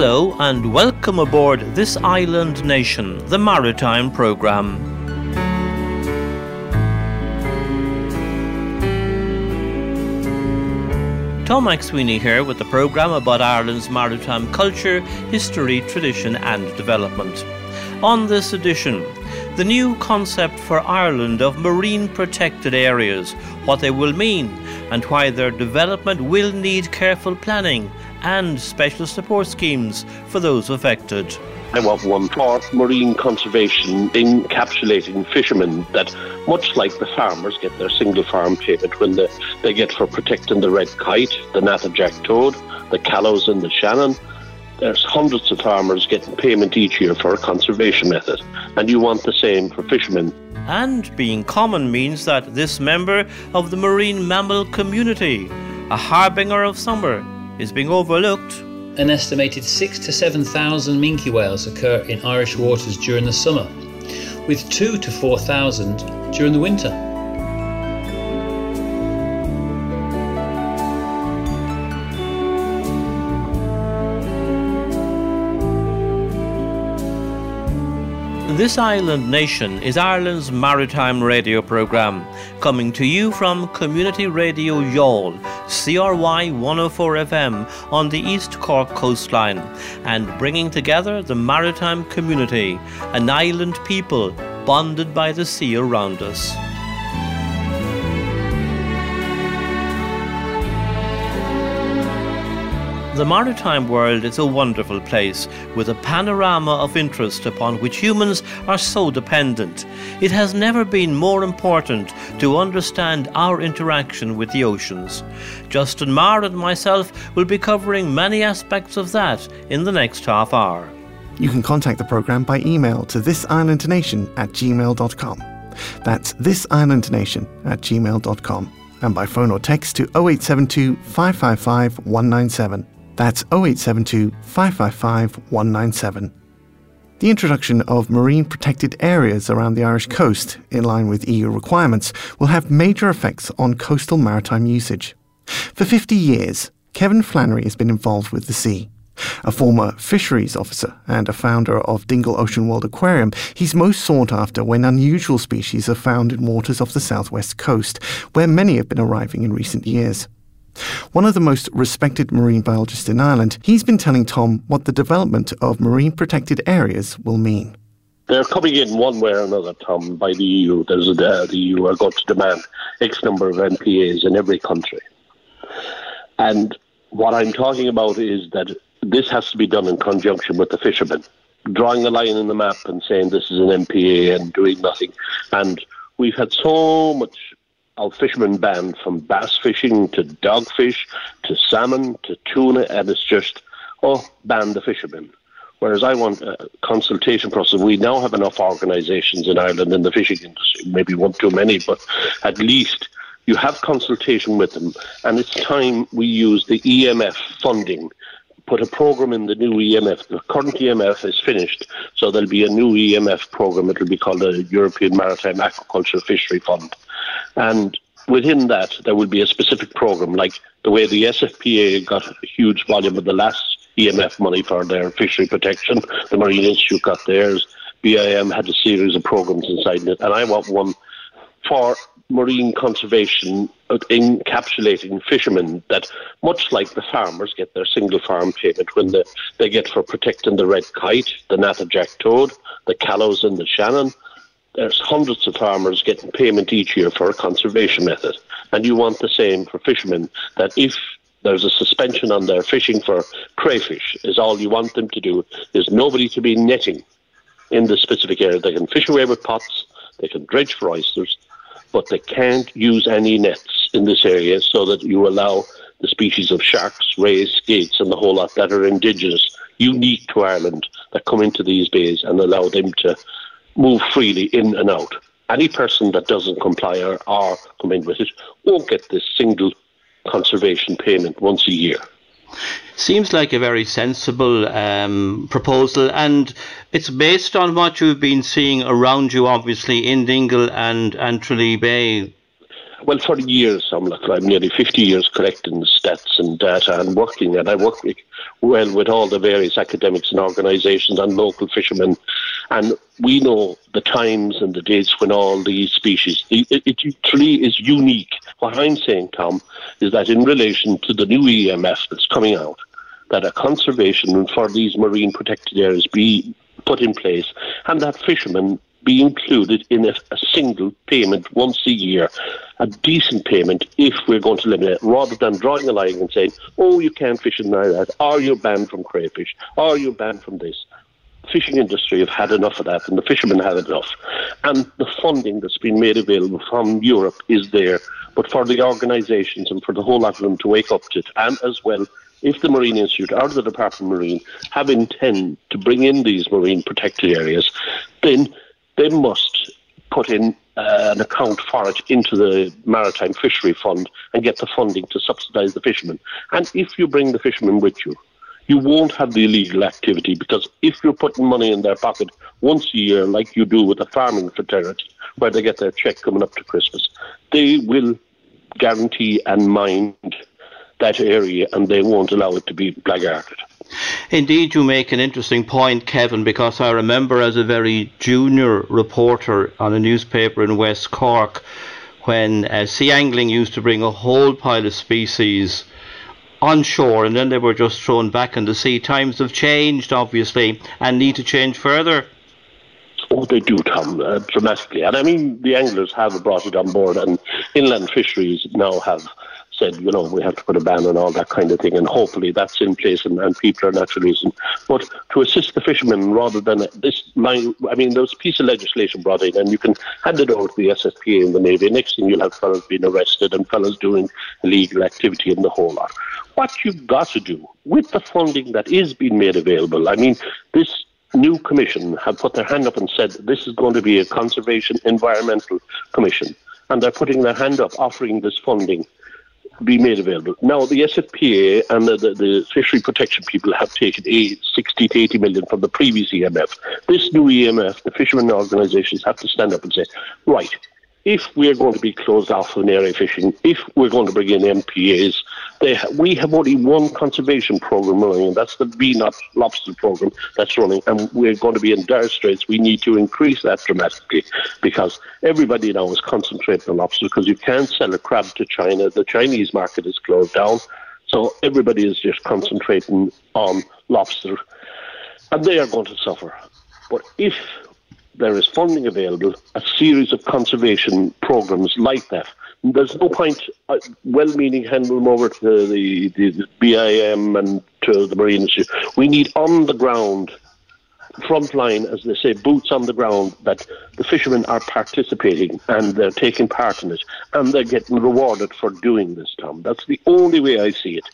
Hello and welcome aboard This Island Nation, the Maritime Programme. Tom McSweeney here with the programme about Ireland's maritime culture, history, tradition and development. On this edition, the new concept for Ireland of marine protected areas, what they will mean, and why their development will need careful planning and special support schemes for those affected. I want one for marine conservation encapsulating fishermen that, much like the farmers get their single farm payment when the, they get for protecting the red kite, the natterjack toad, the callows and the shannon, there's hundreds of farmers getting payment each year for a conservation method, and you want the same for fishermen. And being common means that this member of the marine mammal community, a harbinger of summer, is being overlooked. An estimated six to 7,000 minke whales occur in Irish waters during the summer, with two to 4,000 during the winter. This Island Nation is Ireland's maritime radio programme, coming to you from Community Radio Youghal, CRY 104 FM on the East Cork coastline, and bringing together the maritime community, an island people bonded by the sea around us. The maritime world is a wonderful place with a panorama of interest upon which humans are so dependent. It has never been more important to understand our interaction with the oceans. Justin Marr and myself will be covering many aspects of that in the next half hour. You can contact the programme by email to thisislandnation at gmail.com. That's thisislandnation at gmail.com. And by phone or text to 0872 555 197. That's 0872 555 197. The introduction of marine protected areas around the Irish coast, in line with EU requirements, will have major effects on coastal maritime usage. For 50 years, Kevin Flannery has been involved with the sea. A former fisheries officer and a founder of Dingle Ocean World Aquarium, he's most sought after when unusual species are found in waters off the southwest coast, where many have been arriving in recent years. One of the most respected marine biologists in Ireland, he's been telling Tom what the development of marine protected areas will mean. They're coming in one way or another, Tom, by the EU. There's uh, the EU are going to demand X number of MPAs in every country. And what I'm talking about is that this has to be done in conjunction with the fishermen. Drawing a line in the map and saying this is an MPA and doing nothing. And we've had so much of fishermen banned from bass fishing to dogfish to salmon to tuna, and it's just, oh, ban the fishermen. Whereas I want a consultation process. We now have enough organisations in Ireland in the fishing industry, maybe one too many, but at least you have consultation with them. And it's time we use the EMF funding put a program in the new EMF. The current EMF is finished, so there'll be a new EMF program. It'll be called the European Maritime Aquaculture Fishery Fund. And within that, there will be a specific program, like the way the SFPA got a huge volume of the last EMF money for their fishery protection, the Marine Institute got theirs, BIM had a series of programs inside it, and I want one for marine conservation encapsulating fishermen that, much like the farmers get their single farm payment when the, they get for protecting the red kite, the natterjack toad, the callows and the shannon, there's hundreds of farmers getting payment each year for a conservation method. And you want the same for fishermen, that if there's a suspension on their fishing for crayfish, is all you want them to do. is nobody to be netting in the specific area. They can fish away with pots, they can dredge for oysters, but they can't use any nets in this area so that you allow the species of sharks, rays, skates, and the whole lot that are indigenous, unique to Ireland, that come into these bays and allow them to move freely in and out. Any person that doesn't comply or, or come in with it won't get this single conservation payment once a year. Seems like a very sensible um, proposal, and it's based on what you've been seeing around you, obviously, in Dingle and, and Tralee Bay. Well, for years, I'm like I'm nearly 50 years collecting stats and data and working, and I work well with all the various academics and organisations and local fishermen. And we know the times and the dates when all these species, it, it truly is unique. What I'm saying, Tom, is that in relation to the new EMF that's coming out, that a conservation for these marine protected areas be put in place and that fishermen be included in a, a, single payment once a year, a decent payment if we're going to limit it, rather than drawing a line and saying, oh, you can't fish in that, are you banned from crayfish, are you banned from this? Fishing industry have had enough of that, and the fishermen have had enough. And the funding that's been made available from Europe is there, but for the organisations and for the whole lot of them to wake up to it, and as well, if the Marine Institute or the Department of Marine have intent to bring in these marine protected areas, then they must put in uh, an account for it into the Maritime Fishery Fund and get the funding to subsidise the fishermen. And if you bring the fishermen with you, you won't have the illegal activity because if you're putting money in their pocket once a year, like you do with a farming fraternity, where they get their check coming up to Christmas, they will guarantee and mind that area and they won't allow it to be blackguarded. Indeed, you make an interesting point, Kevin, because I remember as a very junior reporter on a newspaper in West Cork when uh, sea angling used to bring a whole pile of species on shore and then they were just thrown back in the sea. Times have changed, obviously, and need to change further. Oh, they do, Tom, uh, dramatically. And I mean, the anglers have brought it on board, and inland fisheries now have said, you know, we have to put a ban on all that kind of thing, and hopefully that's in place and, and people are naturally using. But to assist the fishermen rather than this, I mean, there's a piece of legislation brought in, and you can hand it over to the SFPA and the Navy. Next thing you'll have fellows being arrested and fellows doing illegal activity in the whole lot. What you've got to do with the funding that is being made available, I mean, this new commission have put their hand up and said this is going to be a conservation environmental commission and they're putting their hand up offering this funding be made available. Now, the SFPA and the, the, the, fishery protection people have taken a 60 to 80 million from the previous EMF. This new EMF, the fishermen organisations have to stand up and say, right, if we're going to be closed off in area fishing, if we're going to bring in MPAs, ha- we have only one conservation program running, and that's the V-notch lobster program that's running, and we're going to be in dire straits. We need to increase that dramatically because everybody now is concentrating on lobsters because you can't sell a crab to China. The Chinese market is closed down, so everybody is just concentrating on lobster, and they are going to suffer. But if there is funding available, a series of conservation programs like that. There's no point uh, well-meaning handing them over to the, the, the BIM and to the Marine Institute. We need on-the-ground front line, as they say, boots on the ground, that the fishermen are participating and they're taking part in it and they're getting rewarded for doing this, Tom. That's the only way I see it.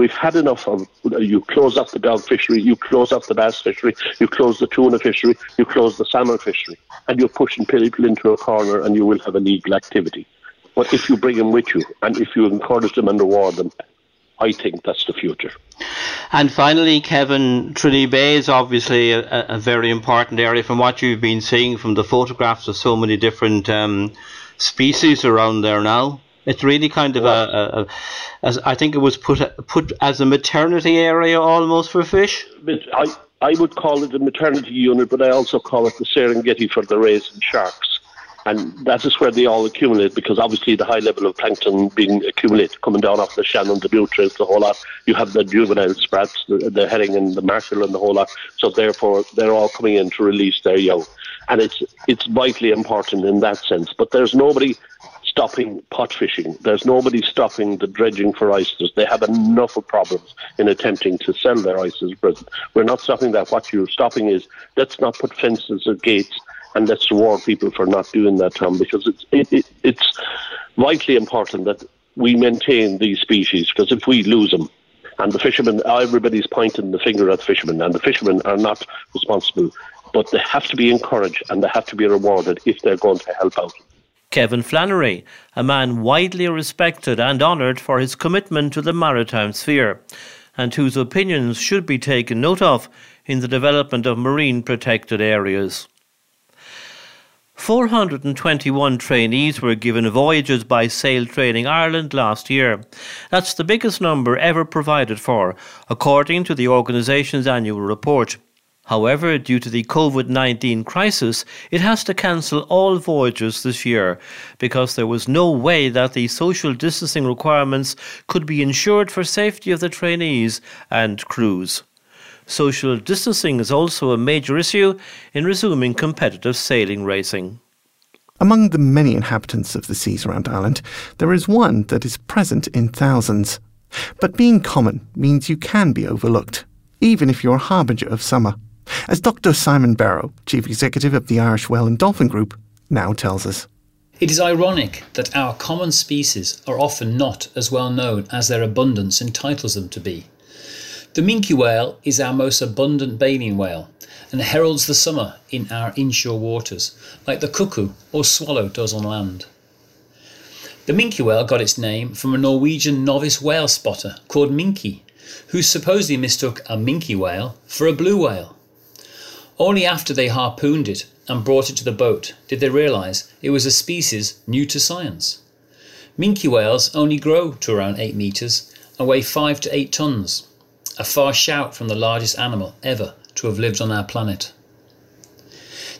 We've had enough of you close up the dog fishery, you close up the bass fishery, you close the tuna fishery, you close the salmon fishery, and you're pushing people into a corner and you will have illegal activity. But if you bring them with you and if you encourage them and reward them, I think that's the future. And finally, Kevin, Trinity Bay is obviously a, a, very important area from what you've been seeing from the photographs of so many different um, species around there now. It's really kind of a, a, a, as I think it was put put as a maternity area almost for fish. I I would call it a maternity unit, but I also call it the Serengeti for the rays and sharks and that is where they all accumulate because obviously the high level of plankton being accumulated coming down off the Shannon, the nutrients, the whole lot. You have the juvenile sprats, the, the herring and the mackerel and the whole lot. So therefore, they're all coming in to release their young, and it's it's vitally important in that sense. But there's nobody stopping pot fishing. There's nobody stopping the dredging for oysters. They have enough of problems in attempting to sell their oysters present. We're not stopping that. What you're stopping is let's not put fences or gates and let's reward people for not doing that, Tom, because it's it, it, it's vitally important that we maintain these species. Because if we lose them, and the fishermen, everybody's pointing the finger at the fishermen, and the fishermen are not responsible, but they have to be encouraged and they have to be rewarded if they're going to help out. Kevin Flannery, a man widely respected and honoured for his commitment to the maritime sphere, and whose opinions should be taken note of in the development of marine protected areas. 421 trainees were given voyages by Sail Training Ireland last year. That's the biggest number ever provided for, according to the organisation's annual report. However, due to the COVID 19 crisis, it has to cancel all voyages this year because there was no way that the social distancing requirements could be ensured for safety of the trainees and crews. Social distancing is also a major issue in resuming competitive sailing racing. Among the many inhabitants of the seas around Ireland, there is one that is present in thousands. But being common means you can be overlooked, even if you're a harbinger of summer. As Dr. Simon Berrow, Chief Executive of the Irish Whale and Dolphin Group, now tells us. It is ironic that our common species are often not as well known as their abundance entitles them to be. The minke whale is our most abundant baleen whale and heralds the summer in our inshore waters, like the cuckoo or swallow does on land. The minke whale got its name from a Norwegian novice whale spotter called Minky, who supposedly mistook a minke whale for a blue whale. Only after they harpooned it and brought it to the boat did they realise it was a species new to science. Minke whales only grow to around 8 metres and weigh 5 to 8 tonnes a far shout from the largest animal ever to have lived on our planet.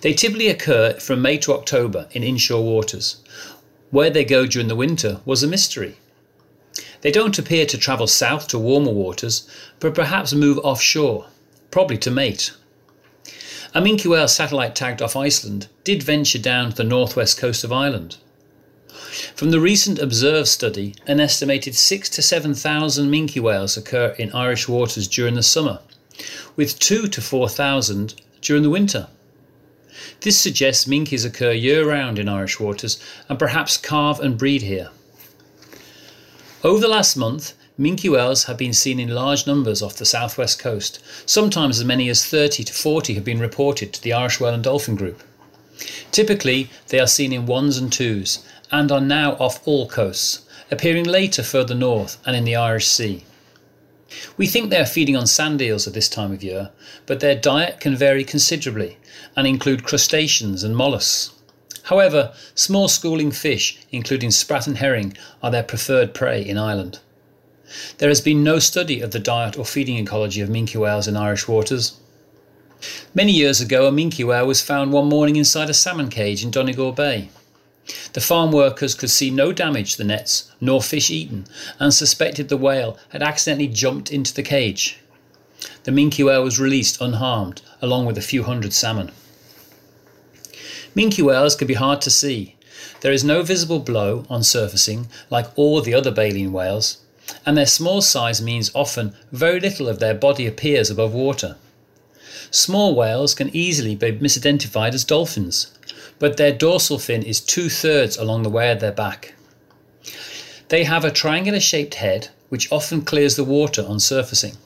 They typically occur from May to October in inshore waters. Where they go during the winter was a mystery. They don't appear to travel south to warmer waters, but perhaps move offshore, probably to mate. A minke whale satellite tagged off Iceland did venture down to the northwest coast of Ireland. From the recent Observe study, an estimated 6 to 7,000 minke whales occur in Irish waters during the summer, with 2 to 4,000 during the winter. This suggests minkies occur year round in Irish waters and perhaps calve and breed here. Over the last month, minke whales have been seen in large numbers off the southwest coast. Sometimes as many as 30 to 40 have been reported to the Irish Whale and Dolphin Group. Typically, they are seen in ones and twos, and are now off all coasts, appearing later further north and in the Irish Sea. We think they are feeding on sand eels at this time of year, but their diet can vary considerably and include crustaceans and mollusks. However, small schooling fish, including sprat and herring, are their preferred prey in Ireland. There has been no study of the diet or feeding ecology of minke whales in Irish waters. Many years ago, a minke whale was found one morning inside a salmon cage in Donegal Bay. The farm workers could see no damage to the nets nor fish eaten and suspected the whale had accidentally jumped into the cage. The minke whale was released unharmed, along with a few hundred salmon. Minke whales can be hard to see. There is no visible blow on surfacing like all the other baleen whales, and their small size means often very little of their body appears above water. Small whales can easily be misidentified as dolphins, but their dorsal fin is two thirds along the way of their back. They have a triangular shaped head which often clears the water on surfacing.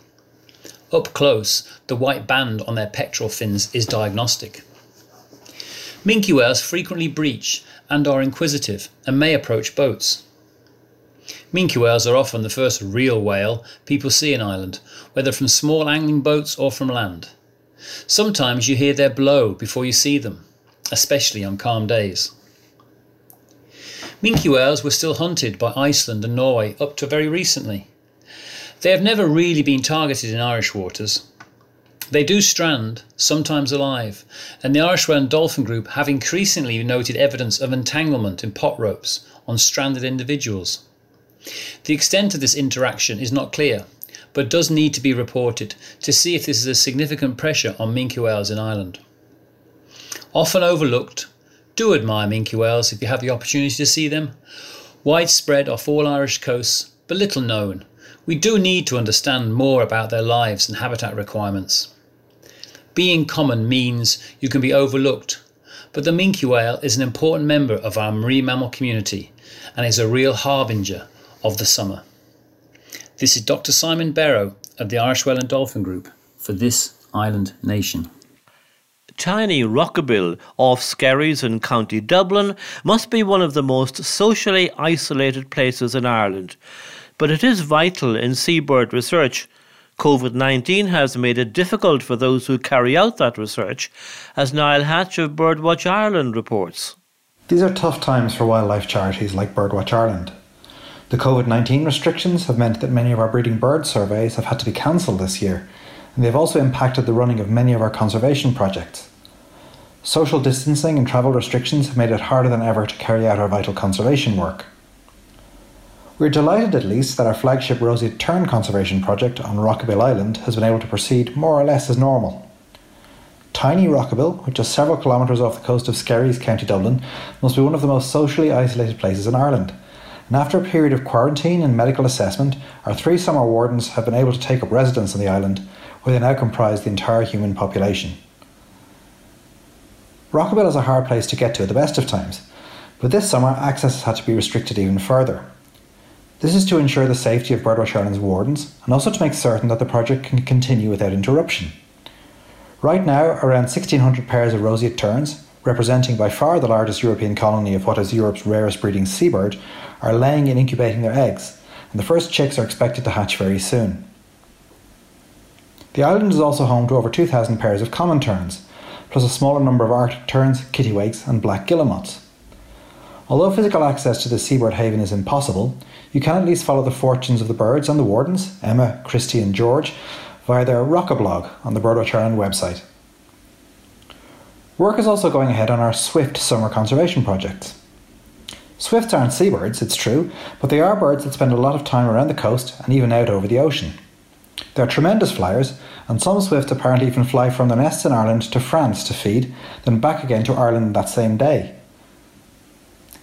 Up close, the white band on their pectoral fins is diagnostic. Minke whales frequently breach and are inquisitive and may approach boats. Minke whales are often the first real whale people see in Ireland, whether from small angling boats or from land. Sometimes you hear their blow before you see them especially on calm days. Minke whales were still hunted by Iceland and Norway up to very recently. They have never really been targeted in Irish waters. They do strand, sometimes alive, and the Irish Whale and Dolphin Group have increasingly noted evidence of entanglement in pot ropes on stranded individuals. The extent of this interaction is not clear, but does need to be reported to see if this is a significant pressure on minke whales in Ireland often overlooked. Do admire minke whales if you have the opportunity to see them. Widespread off all Irish coasts, but little known. We do need to understand more about their lives and habitat requirements. Being common means you can be overlooked, but the minke whale is an important member of our marine mammal community and is a real harbinger of the summer. This is Dr. Simon Berrow of the Irish Whale and Dolphin Group for this island nation. Tiny Rockabill off Skerries in County Dublin must be one of the most socially isolated places in Ireland, but it is vital in seabird research, COVID 19 has made it difficult for those who carry out that research, as Niall Hatch of Birdwatch Ireland reports. These are tough times for wildlife charities like Birdwatch Ireland. The COVID 19 restrictions have meant that many of our breeding bird surveys have had to be cancelled this year, and they've also impacted the running of many of our conservation projects. Social distancing and travel restrictions have made it harder than ever to carry out our vital conservation work. We're delighted at least that our flagship roseate tern conservation project on Rockabill Island has been able to proceed more or less as normal. Tiny Rockabill, which is several kilometres off the coast of Skerries, County Dublin, must be one of the most socially isolated places in Ireland. And after a period of quarantine and medical assessment, our three summer wardens have been able to take up residence on the island, where they now comprise the entire human population. Rockabill is a hard place to get to at the best of times, but this summer access has had to be restricted even further. This is to ensure the safety of Birdwatch Ireland's wardens and also to make certain that the project can continue without interruption. Right now, around 1,600 pairs of roseate terns, representing by far the largest European colony of what is Europe's rarest breeding seabird, are laying and incubating their eggs, and the first chicks are expected to hatch very soon. The island is also home to over 2,000 pairs of common terns, plus a smaller number of Arctic terns, kittiwakes, and black guillemots. Although physical access to the seabird haven is impossible, you can at least follow the fortunes of the birds and the wardens, Emma, Christy, and George, via their Rockablog on the Birdwatch Ireland website. Work is also going ahead on our Swift summer conservation projects. Swifts aren't seabirds, it's true, but they are birds that spend a lot of time around the coast and even out over the ocean. They're tremendous flyers, and some swifts apparently even fly from their nests in Ireland to France to feed, then back again to Ireland that same day.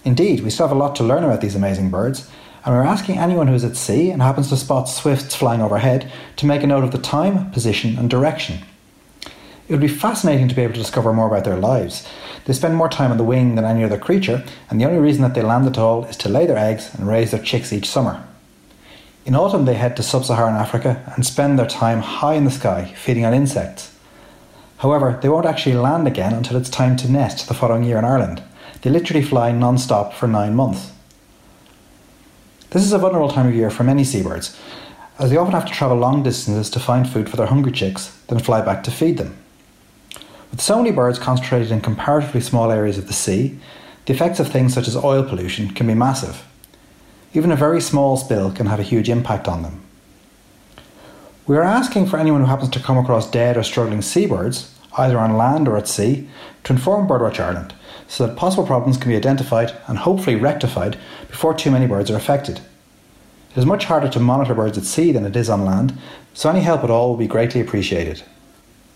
Indeed, we still have a lot to learn about these amazing birds, and we're asking anyone who is at sea and happens to spot swifts flying overhead to make a note of the time, position, and direction. It would be fascinating to be able to discover more about their lives. They spend more time on the wing than any other creature, and the only reason that they land at all is to lay their eggs and raise their chicks each summer. In autumn, they head to sub Saharan Africa and spend their time high in the sky feeding on insects. However, they won't actually land again until it's time to nest the following year in Ireland. They literally fly non stop for nine months. This is a vulnerable time of year for many seabirds, as they often have to travel long distances to find food for their hungry chicks, then fly back to feed them. With so many birds concentrated in comparatively small areas of the sea, the effects of things such as oil pollution can be massive. Even a very small spill can have a huge impact on them. We are asking for anyone who happens to come across dead or struggling seabirds, either on land or at sea, to inform Birdwatch Ireland so that possible problems can be identified and hopefully rectified before too many birds are affected. It is much harder to monitor birds at sea than it is on land, so any help at all will be greatly appreciated.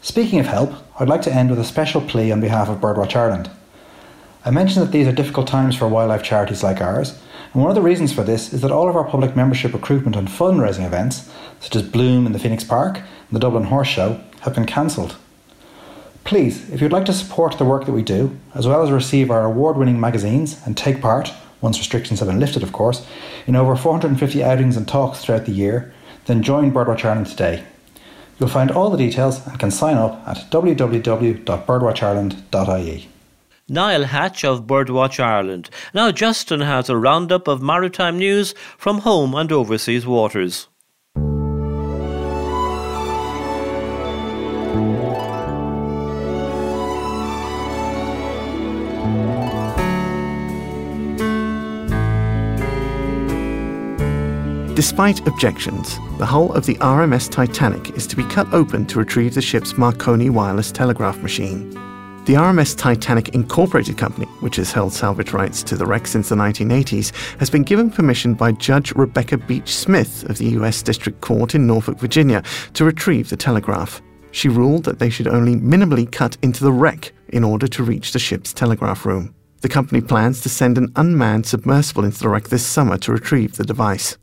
Speaking of help, I'd like to end with a special plea on behalf of Birdwatch Ireland. I mentioned that these are difficult times for wildlife charities like ours, and one of the reasons for this is that all of our public membership recruitment and fundraising events, such as Bloom in the Phoenix Park and the Dublin Horse Show, have been cancelled. Please, if you'd like to support the work that we do, as well as receive our award winning magazines and take part, once restrictions have been lifted, of course, in over 450 outings and talks throughout the year, then join Birdwatch Ireland today. You'll find all the details and can sign up at www.birdwatchireland.ie. Niall Hatch of Birdwatch Ireland. Now, Justin has a roundup of maritime news from home and overseas waters. Despite objections, the hull of the RMS Titanic is to be cut open to retrieve the ship's Marconi wireless telegraph machine. The RMS Titanic Incorporated Company, which has held salvage rights to the wreck since the 1980s, has been given permission by Judge Rebecca Beach Smith of the U.S. District Court in Norfolk, Virginia, to retrieve the telegraph. She ruled that they should only minimally cut into the wreck in order to reach the ship's telegraph room. The company plans to send an unmanned submersible into the wreck this summer to retrieve the device.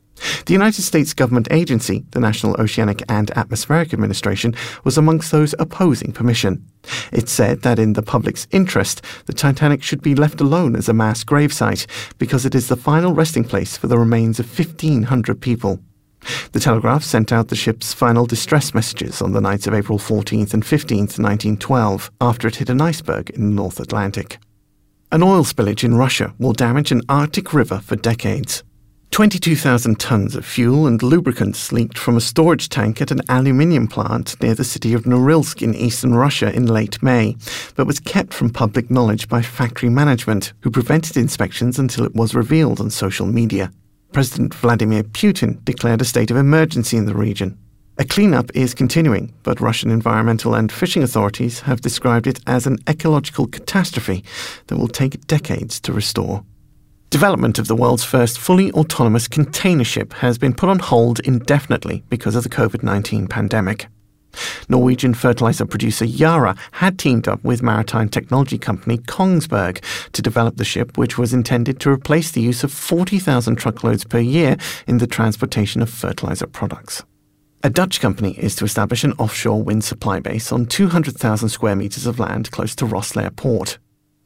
The United States government agency, the National Oceanic and Atmospheric Administration, was amongst those opposing permission. It said that in the public's interest, the Titanic should be left alone as a mass gravesite because it is the final resting place for the remains of 1,500 people. The Telegraph sent out the ship's final distress messages on the nights of April 14th and 15th, 1912, after it hit an iceberg in the North Atlantic. An oil spillage in Russia will damage an Arctic river for decades. 22,000 tonnes of fuel and lubricants leaked from a storage tank at an aluminium plant near the city of Norilsk in eastern Russia in late May, but was kept from public knowledge by factory management, who prevented inspections until it was revealed on social media. President Vladimir Putin declared a state of emergency in the region. A cleanup is continuing, but Russian environmental and fishing authorities have described it as an ecological catastrophe that will take decades to restore. Development of the world's first fully autonomous container ship has been put on hold indefinitely because of the COVID 19 pandemic. Norwegian fertilizer producer Yara had teamed up with maritime technology company Kongsberg to develop the ship, which was intended to replace the use of 40,000 truckloads per year in the transportation of fertilizer products. A Dutch company is to establish an offshore wind supply base on 200,000 square metres of land close to Rosslare Port.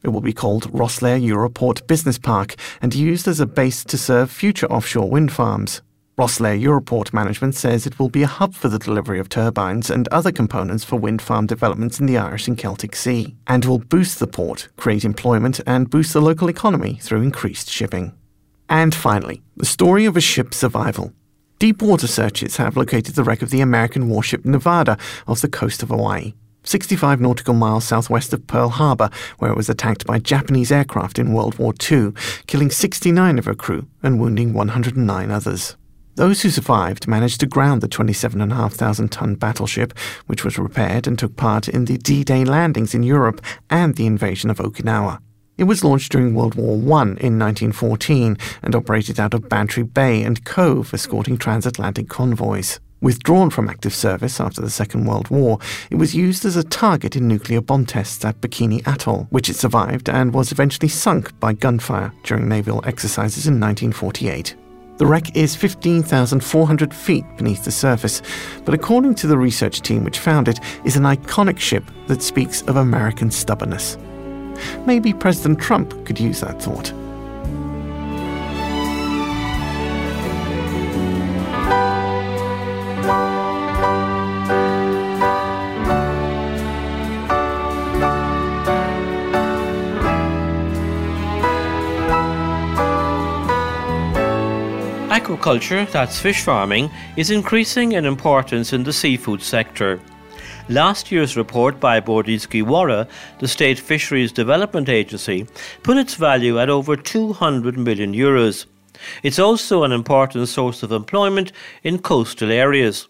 It will be called Rosslare Europort Business Park and used as a base to serve future offshore wind farms. Rosslare Europort management says it will be a hub for the delivery of turbines and other components for wind farm developments in the Irish and Celtic Sea, and will boost the port, create employment, and boost the local economy through increased shipping. And finally, the story of a ship's survival. Deep water searches have located the wreck of the American warship Nevada off the coast of Hawaii. 65 nautical miles southwest of Pearl Harbor, where it was attacked by Japanese aircraft in World War II, killing 69 of her crew and wounding 109 others. Those who survived managed to ground the 27,500 ton battleship, which was repaired and took part in the D Day landings in Europe and the invasion of Okinawa. It was launched during World War I in 1914 and operated out of Bantry Bay and Cobh, escorting transatlantic convoys. Withdrawn from active service after the Second World War, it was used as a target in nuclear bomb tests at Bikini Atoll, which it survived and was eventually sunk by gunfire during naval exercises in 1948. The wreck is 15,400 feet beneath the surface, but according to the research team which found it, is an iconic ship that speaks of American stubbornness. Maybe President Trump could use that thought. Aquaculture, that's fish farming, is increasing in importance in the seafood sector. Last year's report by Bord Iascaigh Mhara, the State Fisheries Development Agency, put its value at over 200 million euros. It's also an important source of employment in coastal areas.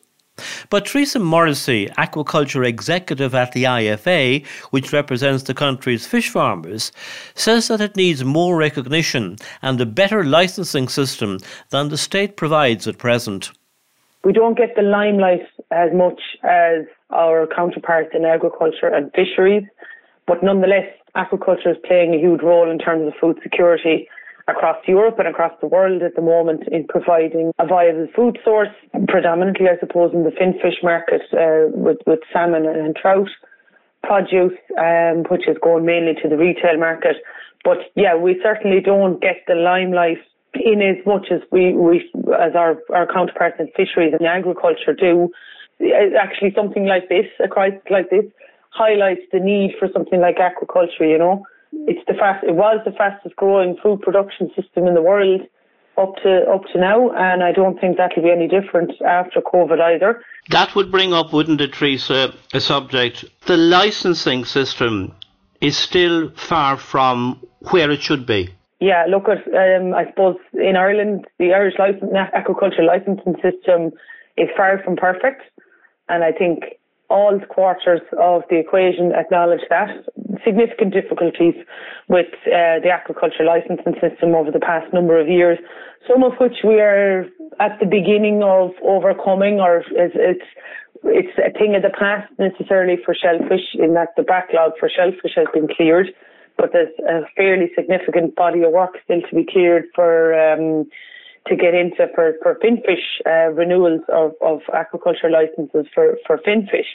But Theresa Morrissey, aquaculture executive at the IFA, which represents the country's fish farmers, says that it needs more recognition and a better licensing system than the state provides at present. We don't get the limelight as much as our counterparts in agriculture and fisheries, but nonetheless, aquaculture is playing a huge role in terms of food security across Europe and across the world at the moment in providing a viable food source, predominantly, I suppose, in the finfish market uh, with, with salmon and trout, produce, um, which is going mainly to the retail market. But yeah, we certainly don't get the limelight in as much as we, we as our, our counterparts in fisheries and agriculture do. Actually, something like this, a crisis like this, highlights the need for something like aquaculture, you know it's the fast. It was the fastest growing food production system in the world up to up to now, and I don't think that'll be any different after COVID either. That would bring up, wouldn't it, Teresa, a subject. The licensing system is still far from where it should be. Yeah, look at um, I suppose in Ireland the Irish license, aquaculture licensing system is far from perfect, and I think all quarters of the equation acknowledge that. Significant difficulties with uh, the aquaculture licensing system over the past number of years, some of which we are at the beginning of overcoming, or it's, it's, it's a thing of the past necessarily for shellfish, in that the backlog for shellfish has been cleared, but there's a fairly significant body of work still to be cleared for. Um, to get into for, for finfish uh, renewals of, of aquaculture licenses for, for finfish.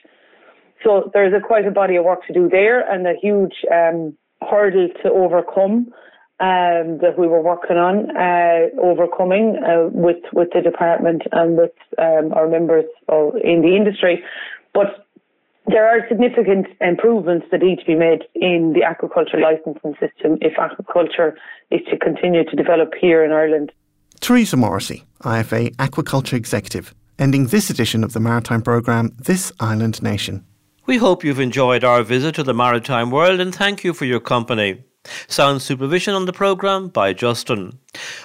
So there's a quite a body of work to do there and a huge um, hurdle to overcome um, that we were working on uh, overcoming uh, with with the department and with um, our members in the industry. But there are significant improvements that need to be made in the aquaculture licensing system if aquaculture is to continue to develop here in Ireland. Teresa Morrissey, IFA Aquaculture Executive, ending this edition of the Maritime Programme, This Island Nation. We hope you've enjoyed our visit to the maritime world and thank you for your company. Sound supervision on the programme by Justin.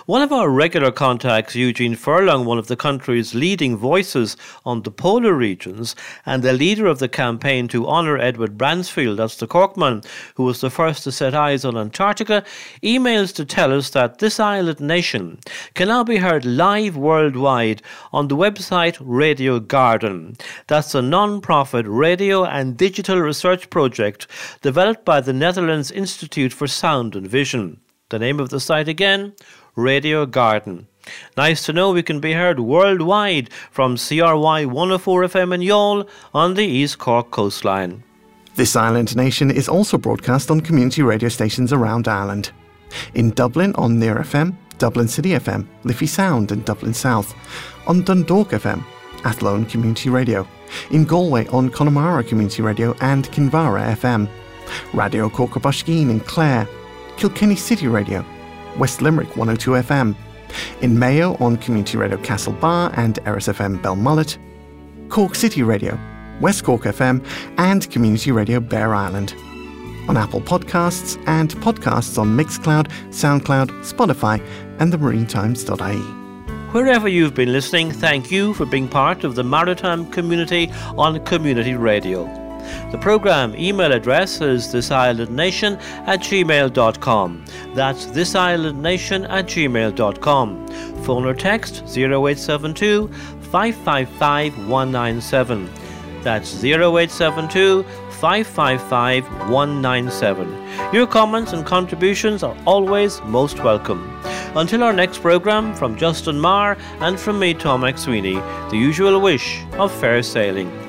One of our regular contacts, Eugene Furlong, one of the country's leading voices on the polar regions, and the leader of the campaign to honour Edward Bransfield, that's the Corkman, who was the first to set eyes on Antarctica, emails to tell us that this island nation can now be heard live worldwide on the website Radio Garden. That's a non profit radio and digital research project developed by the Netherlands Institute for Sound and Vision. The name of the site again Radio Garden. Nice to know we can be heard worldwide from CRY 104 FM in Youghal on the East Cork coastline. This Island Nation is also broadcast on community radio stations around Ireland. In Dublin on Near FM, Dublin City FM, Liffey Sound and Dublin South, on Dundalk FM, Athlone Community Radio, in Galway on Connemara Community Radio and Kinvara FM, Radio Corca in Clare, Kilkenny City Radio, West Limerick 102 FM, in Mayo on Community Radio Castlebar and Erris FM Belmullet, Cork City Radio, West Cork FM, and Community Radio Bere Island. On Apple Podcasts and podcasts on Mixcloud, Soundcloud, Spotify, and the marinetimes.ie. Wherever you've been listening, thank you for being part of the maritime community on Community Radio. The programme email address is thisislandnation at gmail.com. That's thisislandnation at gmail.com. Phone or text 0872 555 197. That's 0872 555 197. Your comments and contributions are always most welcome. Until our next programme, from Justin Marr and from me, Tom McSweeney, the usual wish of fair sailing.